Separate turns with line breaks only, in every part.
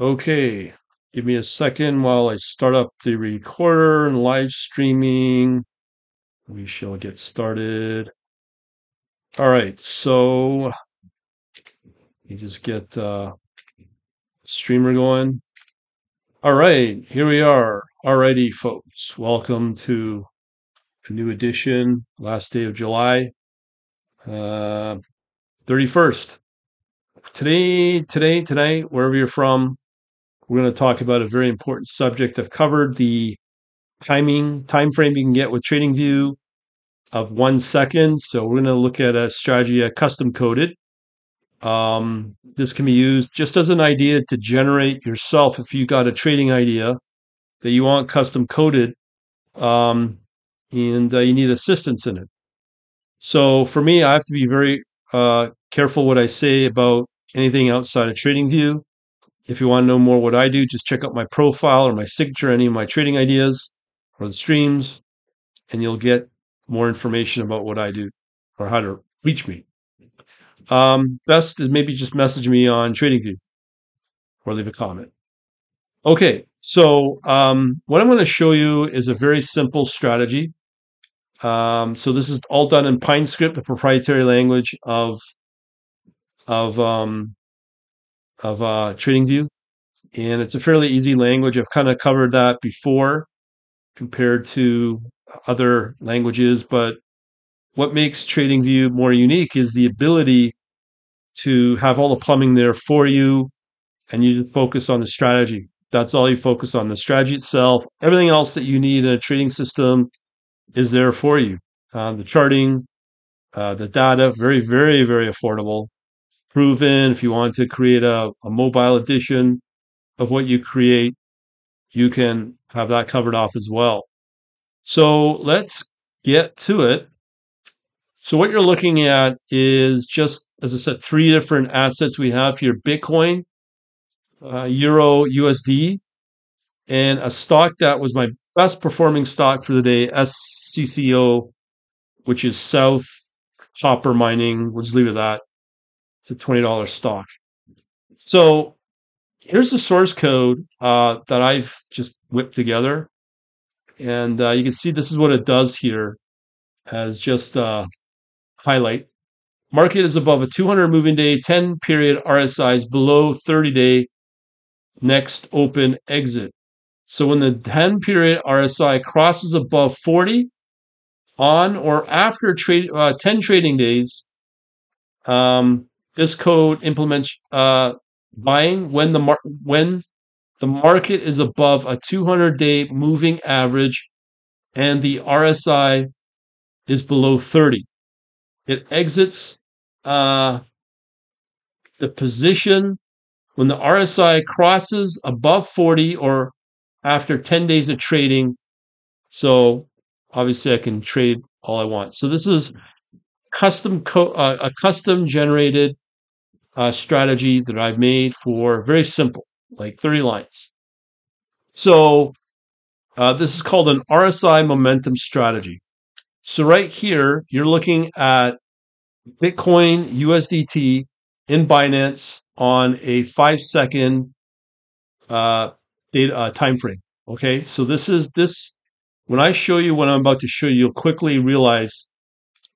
Okay, give me a second while I start up the recorder and live streaming. We shall get started. All right, so you just get uh, streamer going. All right, here we are. Alrighty, folks, welcome to a new edition. Last day of July, uh, 31st. Today, today, tonight, wherever you're from, we're going to talk about a very important subject. I've covered the timing time frame you can get with TradingView of one second. So we're going to look at a strategy custom coded. Um, this can be used just as an idea to generate yourself if you got a trading idea that you want custom coded um, and uh, you need assistance in it. So for me, I have to be very uh, careful what I say about anything outside of TradingView. If you want to know more what I do, just check out my profile or my signature, any of my trading ideas or the streams, and you'll get more information about what I do or how to reach me. Um, best is maybe just message me on TradingView or leave a comment. Okay, so um, what I'm going to show you is a very simple strategy. Um, so this is all done in PineScript, the proprietary language of of um, of uh, TradingView, and it's a fairly easy language. I've kind of covered that before compared to other languages, but what makes TradingView more unique is the ability to have all the plumbing there for you and you focus on the strategy. That's all you focus on the strategy itself. Everything else that you need in a trading system is there for you. Uh, the charting, uh, the data, very, very, very affordable. Proven. If you want to create a, a mobile edition of what you create, you can have that covered off as well. So let's get to it. So what you're looking at is just, as I said, three different assets we have here: Bitcoin, uh, Euro, USD, and a stock that was my best performing stock for the day, SCCO, which is South Copper Mining. We'll just leave it at that. It's a twenty dollars stock. So here's the source code uh, that I've just whipped together, and uh, you can see this is what it does here as just highlight. Market is above a 200 moving day, 10 period RSI is below 30 day next open exit. So when the 10 period RSI crosses above 40 on or after trade, uh, 10 trading days, um, this code implements uh, buying when the mar- when the market is above a 200 day moving average and the RSI is below 30. It exits uh, the position when the RSI crosses above 40 or after 10 days of trading. So obviously I can trade all I want. So this is custom co- uh, a custom generated uh, strategy that I've made for very simple, like 30 lines. So uh, this is called an RSI momentum strategy. So right here, you're looking at Bitcoin USDT in Binance on a five second uh, data uh, time frame. Okay, so this is this. When I show you what I'm about to show you, you'll quickly realize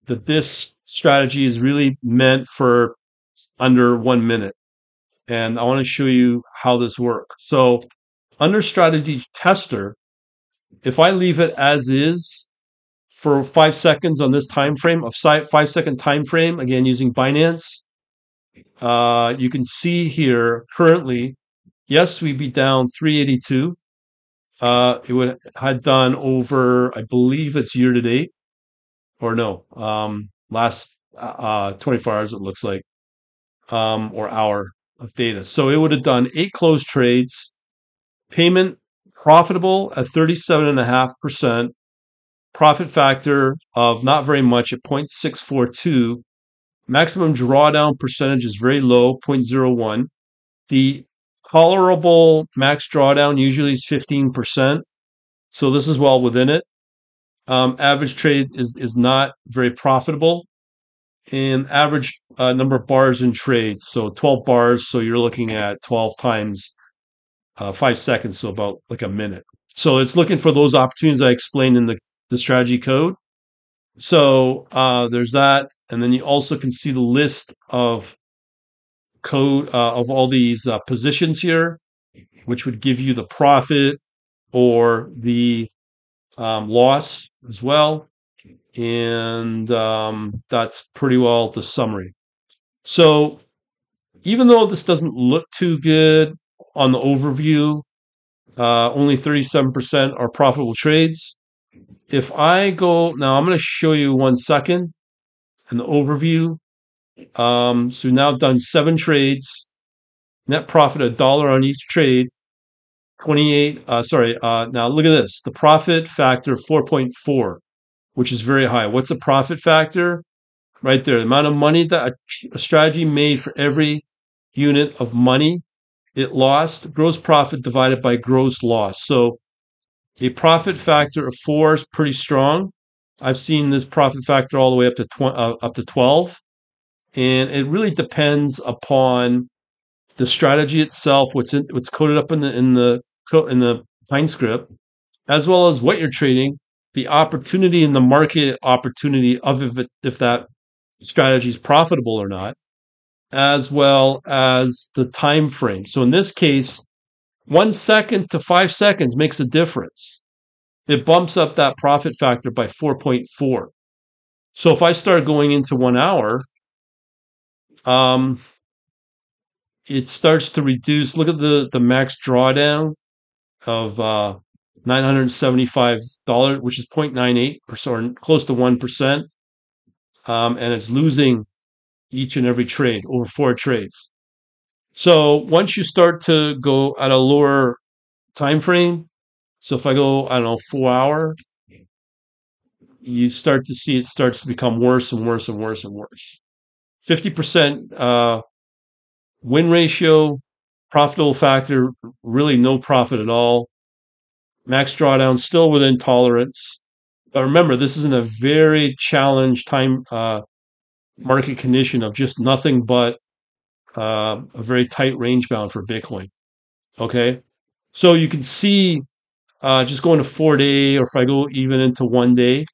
that this strategy is really meant for under one minute. And I want to show you how this works. So under strategy tester, if I leave it as is for five seconds on this time frame of five second time frame, again using Binance, uh, you can see here currently, yes, we'd be down 382. Uh, it would had done over, I believe it's year to date, or no, um, last uh, 24 hours. It looks like um, or hour of data. So it would have done eight closed trades, payment profitable at 37.5%, profit factor of not very much at 0.642, maximum drawdown percentage is very low, 0.01. The tolerable max drawdown usually is 15%. So this is well within it. Um, average trade is, is not very profitable in average uh, number of bars in trades. So 12 bars. So you're looking at 12 times uh, five seconds, so about like a minute. So it's looking for those opportunities I explained in the, the strategy code. So uh, there's that, and then you also can see the list of code uh, of all these uh, positions here, which would give you the profit or the um, loss as well. And um, that's pretty well the summary. So even though this doesn't look too good on the overview, uh, only 37% are profitable trades. If I go now, I'm going to show you one second in the overview. Um, so now I've done seven trades, net profit a dollar on each trade. 28, uh, sorry, uh, now look at this. The profit factor 4.4, which is very high. What's the profit factor? Right there, the amount of money that a, strategy made for every unit of money it lost, gross profit divided by gross loss. So a profit factor of four is pretty strong. I've seen this profit factor all the way up to tw- uh, up to 12. And it really depends upon the strategy itself, what's in, what's coded up in the in the in the Pine script, as well as what you're trading, the opportunity and the market opportunity of if it, if that strategy is profitable or not, as well as the time frame. So in this case, one second to five seconds makes a difference. It bumps up that profit factor by 4.4. So if I start going into one hour, um, it starts to reduce. Look at the, the max drawdown of uh, $975, which is 0.98%, close to 1%. Um, and it's losing each and every trade over four trades. So once you start to go at a lower time frame, so if I go, I don't know, four hour, you start to see it starts to become worse and worse and worse and worse. 50% uh, win ratio, profitable factor, really no profit at all. Max drawdown still within tolerance. But remember, this is in a very challenged time uh, market condition of just nothing but uh, a very tight range bound for Bitcoin. Okay, so you can see uh, just going to four day, or if I go even into one day.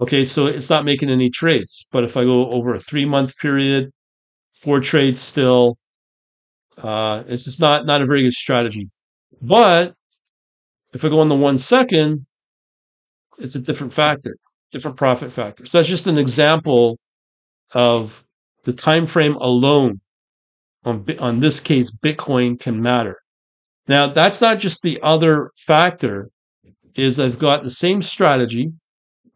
Okay, so it's not making any trades, but if I go over a three month period, four trades still, uh, it's just not not a very good strategy. But if I go on the one second, it's a different factor, different profit factor. So that's just an example of the time frame alone on on this case Bitcoin can matter. Now that's not just the other factor is I've got the same strategy.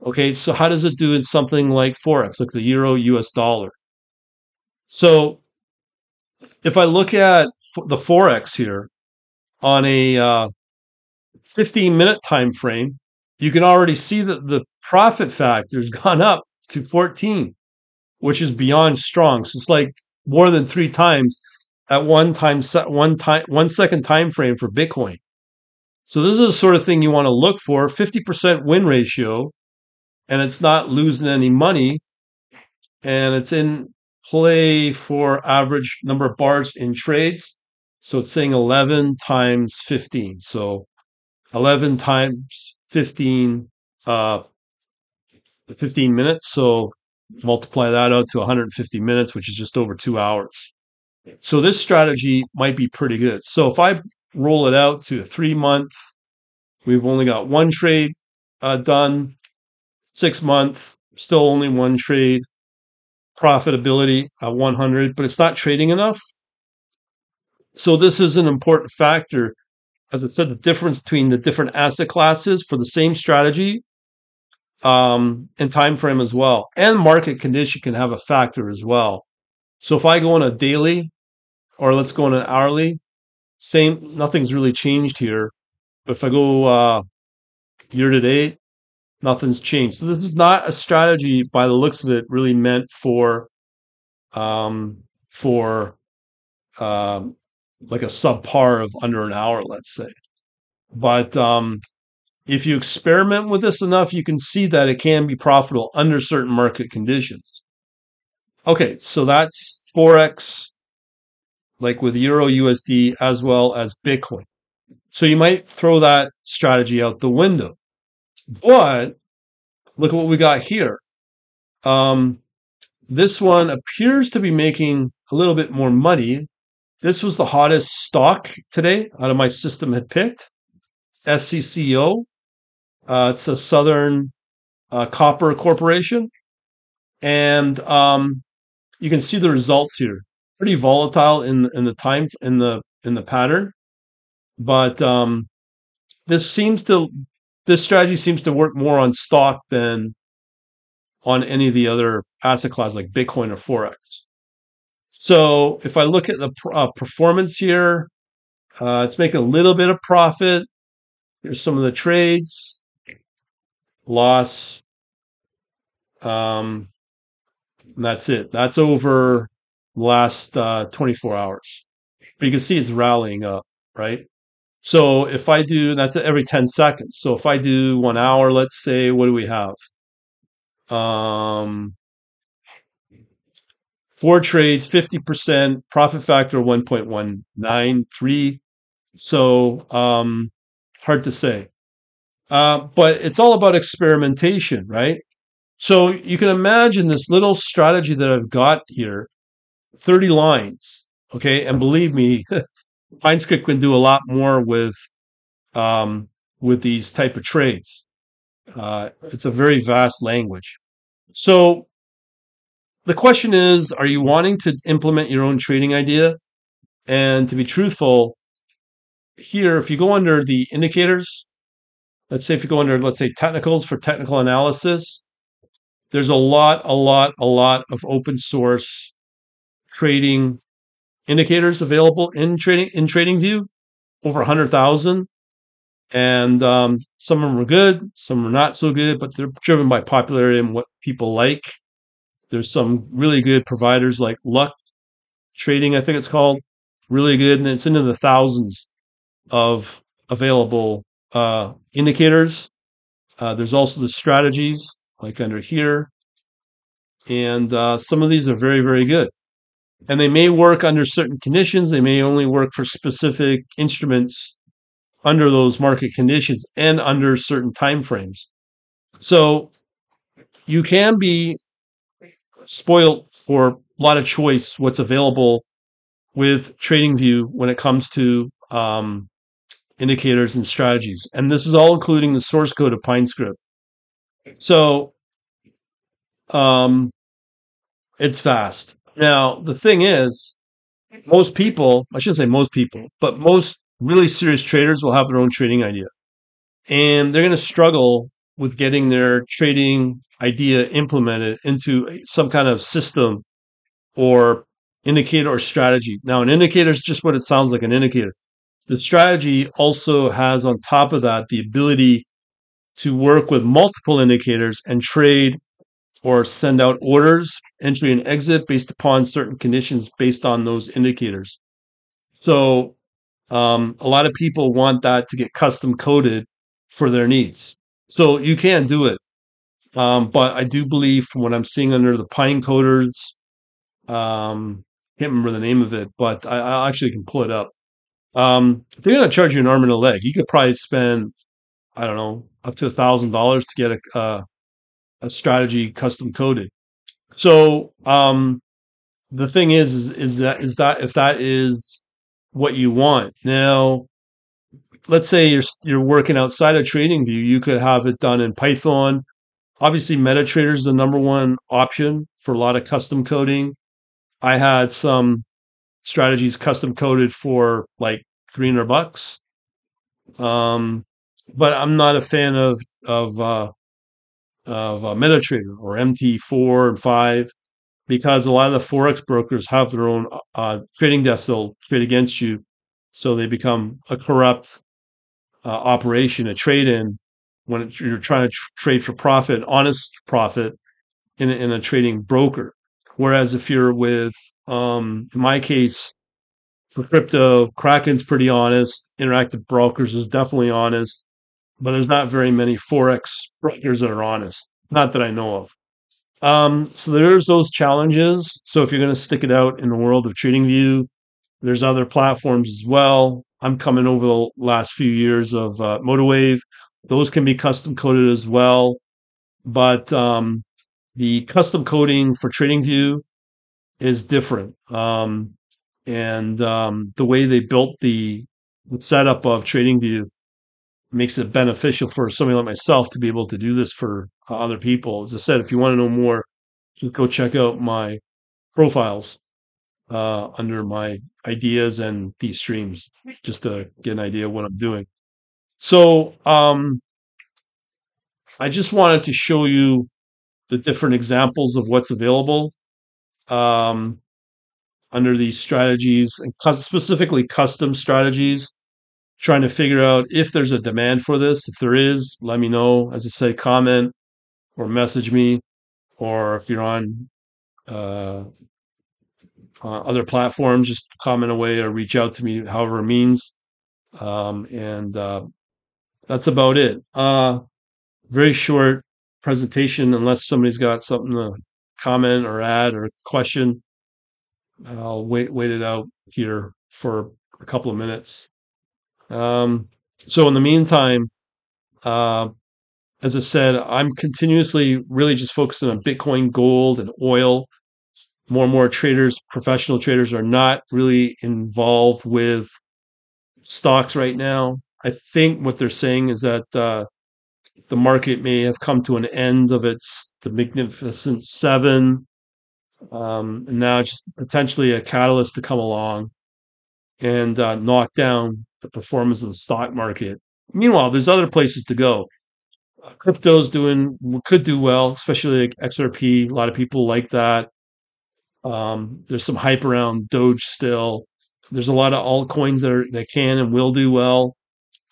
Okay, so how does it do in something like forex, like the euro US dollar? So if I look at the forex here on a uh, 15 minute time frame, you can already see that the profit factor has gone up to 14 which is beyond strong. So it's like more than three times at one time, one time, one second time frame for Bitcoin. So this is the sort of thing you want to look for: fifty percent win ratio, and it's not losing any money, and it's in play for average number of bars in trades. So it's saying eleven times fifteen. So eleven times fifteen, uh, fifteen minutes. So multiply that out to 150 minutes, which is just over two hours. So this strategy might be pretty good. So if I roll it out to a three month, we've only got one trade uh, done. Six month, still only one trade. Profitability at 100, but it's not trading enough. So this is an important factor. As I said, the difference between the different asset classes for the same strategy um, and time frame as well, and market condition can have a factor as well. So if I go on a daily, or let's go on an hourly, same, nothing's really changed here. But if I go uh, year to date, nothing's changed. So this is not a strategy, by the looks of it, really meant for um, for um, like a subpar of under an hour, let's say. But um, if you experiment with this enough, you can see that it can be profitable under certain market conditions. Okay, so that's Forex like with Euro USD as well as Bitcoin. So you might throw that strategy out the window. But look at what we got here. Um, this one appears to be making a little bit more money. This was the hottest stock today out of my system had picked. SCCO. Uh, it's a Southern uh, Copper Corporation. And um, you can see the results here. Pretty volatile in in the time in the in the pattern, but um, this seems to this strategy seems to work more on stock than on any of the other asset classes like Bitcoin or Forex. So if I look at the uh, performance here, uh, it's making a little bit of profit. Here's some of the trades. Loss. Um, that's it. That's over last uh, 24 hours. But you can see it's rallying up, right? So if I do, that's every 10 seconds. So if I do one hour, let's say, what do we have? Um, four trades, 50%, profit factor 1.193. So um, hard to say. Uh, but it's all about experimentation, right? So you can imagine this little strategy that I've got here 30 lines. Okay. And believe me, PineScript can do a lot more with um, with these type of trades. Uh, it's a very vast language. So the question is, are you wanting to implement your own trading idea? And to be truthful, here, if you go under the indicators, let's say if you go under, let's say technicals for technical analysis, there's a lot, a lot, a lot of open source trading indicators available in trading in TradingView, over a hundred thousand, and um, some of them are good, some are not so good, but they're driven by popularity and what people like. There's some really good providers like Luck Trading, I think it's called, really good, and it's into the thousands of available uh, indicators. Uh, there's also the strategies, like under here, and uh, some of these are very, very good and they may work under certain conditions. They may only work for specific instruments under those market conditions and under certain time frames. So you can be spoiled for a lot of choice what's available with TradingView when it comes to um, indicators and strategies. And this is all including the source code of PineScript. So um, it's fast. Now, the thing is, most people, I shouldn't say most people, but most really serious traders will have their own trading idea. And they're going to struggle with getting their trading idea implemented into some kind of system or indicator or strategy. Now, an indicator is just what it sounds like an indicator. The strategy also has on top of that the ability to work with multiple indicators and trade or send out orders, entry and exit based upon certain conditions based on those indicators. So um, a lot of people want that to get custom coded for their needs. So you can do it. Um, but I do believe from what I'm seeing under the Pine Coders, um, can't remember the name of it, but I, I actually can pull it up. Um, they're going to charge you an arm and a leg. You could probably spend, I don't know, up to a thousand dollars to get a, a strategy custom coded. So um, the thing is, is, is that is that if that is what you want now, let's say you're you're working outside of TradingView, you could have it done in Python. Obviously, MetaTrader is the number one option for a lot of custom coding. I had some strategies custom coded for like 300 bucks. Um, but I'm not a fan of of uh, of uh, MetaTrader or MT4 and 5 because a lot of the forex brokers have their own uh, trading desk they'll trade against you, so they become a corrupt uh, operation, a trade in when it, you're trying to tr- trade for profit, honest profit in in a trading broker. Whereas if you're with, um, in my case, for crypto, Kraken's pretty honest. Interactive Brokers is definitely honest but there's not very many forex brokers that are honest. Not that I know of. Um, so there's those challenges. So if you're going to stick it out in the world of TradingView, There's other platforms as well. I'm coming over the last few years of uh, MotiveWave. Those can be custom coded as well. But um, the custom coding for TradingView is different. Um, and um, the way they built the, setup of TradingView makes it beneficial for somebody like myself to be able to do this for other people. As I said, if you want to know more, just go check out my profiles uh, under my ideas and these streams, just to get an idea of what I'm doing. So um, I just wanted to show you the different examples of what's available um, under these strategies, and specifically custom strategies. Trying to figure out if there's a demand for this. If there is, let me know. As I say, comment or message me, or if you're on uh, uh, other platforms, just comment away or reach out to me, however it means. Um, and uh, that's about it. Uh, very short presentation, unless somebody's got something to comment or add or question. I'll wait wait it out here for a couple of minutes. Um, so in the meantime, uh, as I said, I'm continuously really just focusing on Bitcoin, gold, and oil. More and more traders, professional traders, are not really involved with stocks right now. I think what they're saying is that uh, the market may have come to an end of its the Magnificent Seven, um, and now just potentially a catalyst to come along and uh, knock down the performance of the stock market. Meanwhile, there's other places to go. Uh, crypto's doing could do well, especially like XRP. A lot of people like that. Um, there's some hype around Doge still. There's a lot of altcoins that are that can and will do well.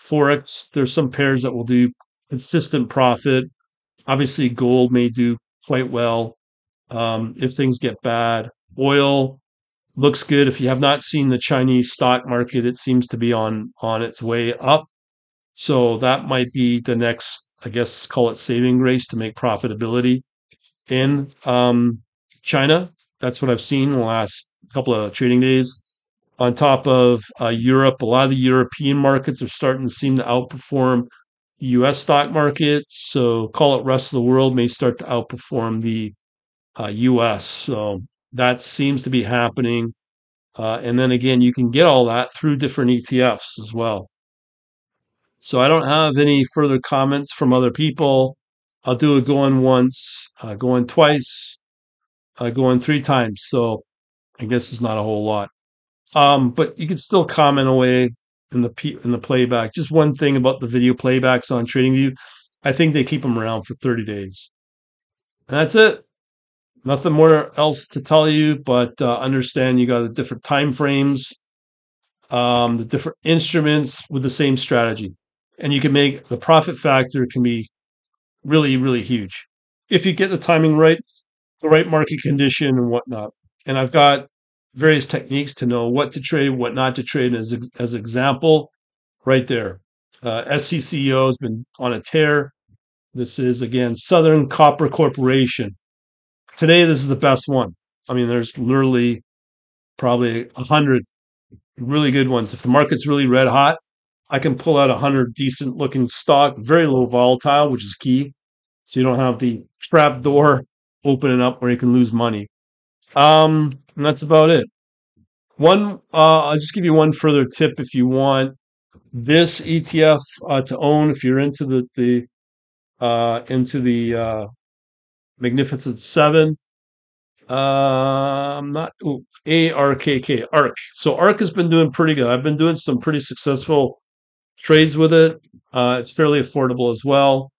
Forex, there's some pairs that will do consistent profit. Obviously, gold may do quite well um, if things get bad. Oil looks good. If you have not seen the Chinese stock market, it seems to be on on its way up. So that might be the next, I guess, call it saving grace to make profitability in um, China. That's what I've seen in the last couple of trading days. On top of uh, Europe, a lot of the European markets are starting to seem to outperform U.S. stock market. So call it rest of the world may start to outperform the uh, U.S. So that seems to be happening. Uh, and then again, you can get all that through different ETFs as well. So I don't have any further comments from other people. I'll do a going once, uh, going twice, uh, going three times. So I guess it's not a whole lot. Um, but you can still comment away in the in the playback. Just one thing about the video playbacks on TradingView, I think they keep them around for 30 days. And that's it. Nothing more else to tell you, but uh, understand you got the different time frames, um, the different instruments with the same strategy, and you can make the profit factor can be really really huge if you get the timing right, the right market condition and whatnot. And I've got various techniques to know what to trade, what not to trade. As as example, right there, uh, SCCO has been on a tear. This is again Southern Copper Corporation. Today, this is the best one. I mean, there's literally probably a hundred really good ones. If the market's really red hot, I can pull out a hundred decent looking stock, very low volatile, which is key. So you don't have the trap door opening up where you can lose money. Um, and that's about it. One, uh, I'll just give you one further tip if you want this ETF uh, to own. If you're into the the uh, into the uh, Magnificent Seven, I'm not ooh, ARKK ARK. So ARK has been doing pretty good. I've been doing some pretty successful trades with it. Uh, it's fairly affordable as well.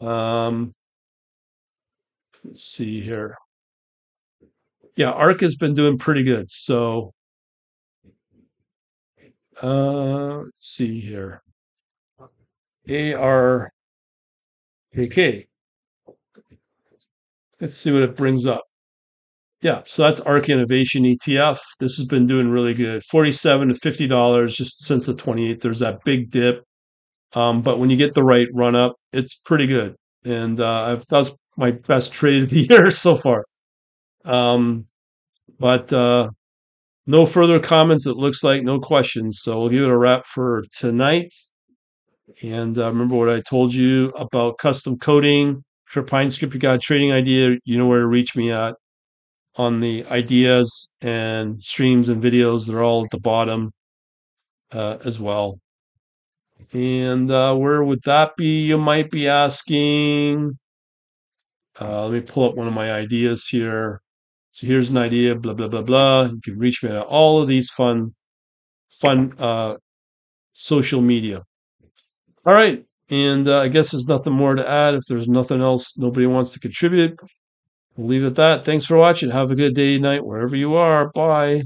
Um, let's see here yeah, ARK has been doing pretty good. So uh, let's see here. ARKK. Let's see what it brings up. Yeah, so that's ARK Innovation ETF. This has been doing really good. 47 to $50 just since the 28th. There's that big dip. Um, but when you get the right run up, it's pretty good. And uh, I've, that was my best trade of the year so far. Um, but uh, no further comments. It looks like no questions. So we'll give it a wrap for tonight. And uh, remember what I told you about custom coding for Pine Script, You got a trading idea, you know where to reach me at on the ideas and streams and videos. They're all at the bottom uh, as well. And uh, where would that be? You might be asking. Uh, let me pull up one of my ideas here. So here's an idea, blah, blah, blah, blah. You can reach me at all of these fun, fun uh, social media. All right. And uh, I guess there's nothing more to add. If there's nothing else, nobody wants to contribute, we'll leave it at that. Thanks for watching. Have a good day, night, wherever you are. Bye.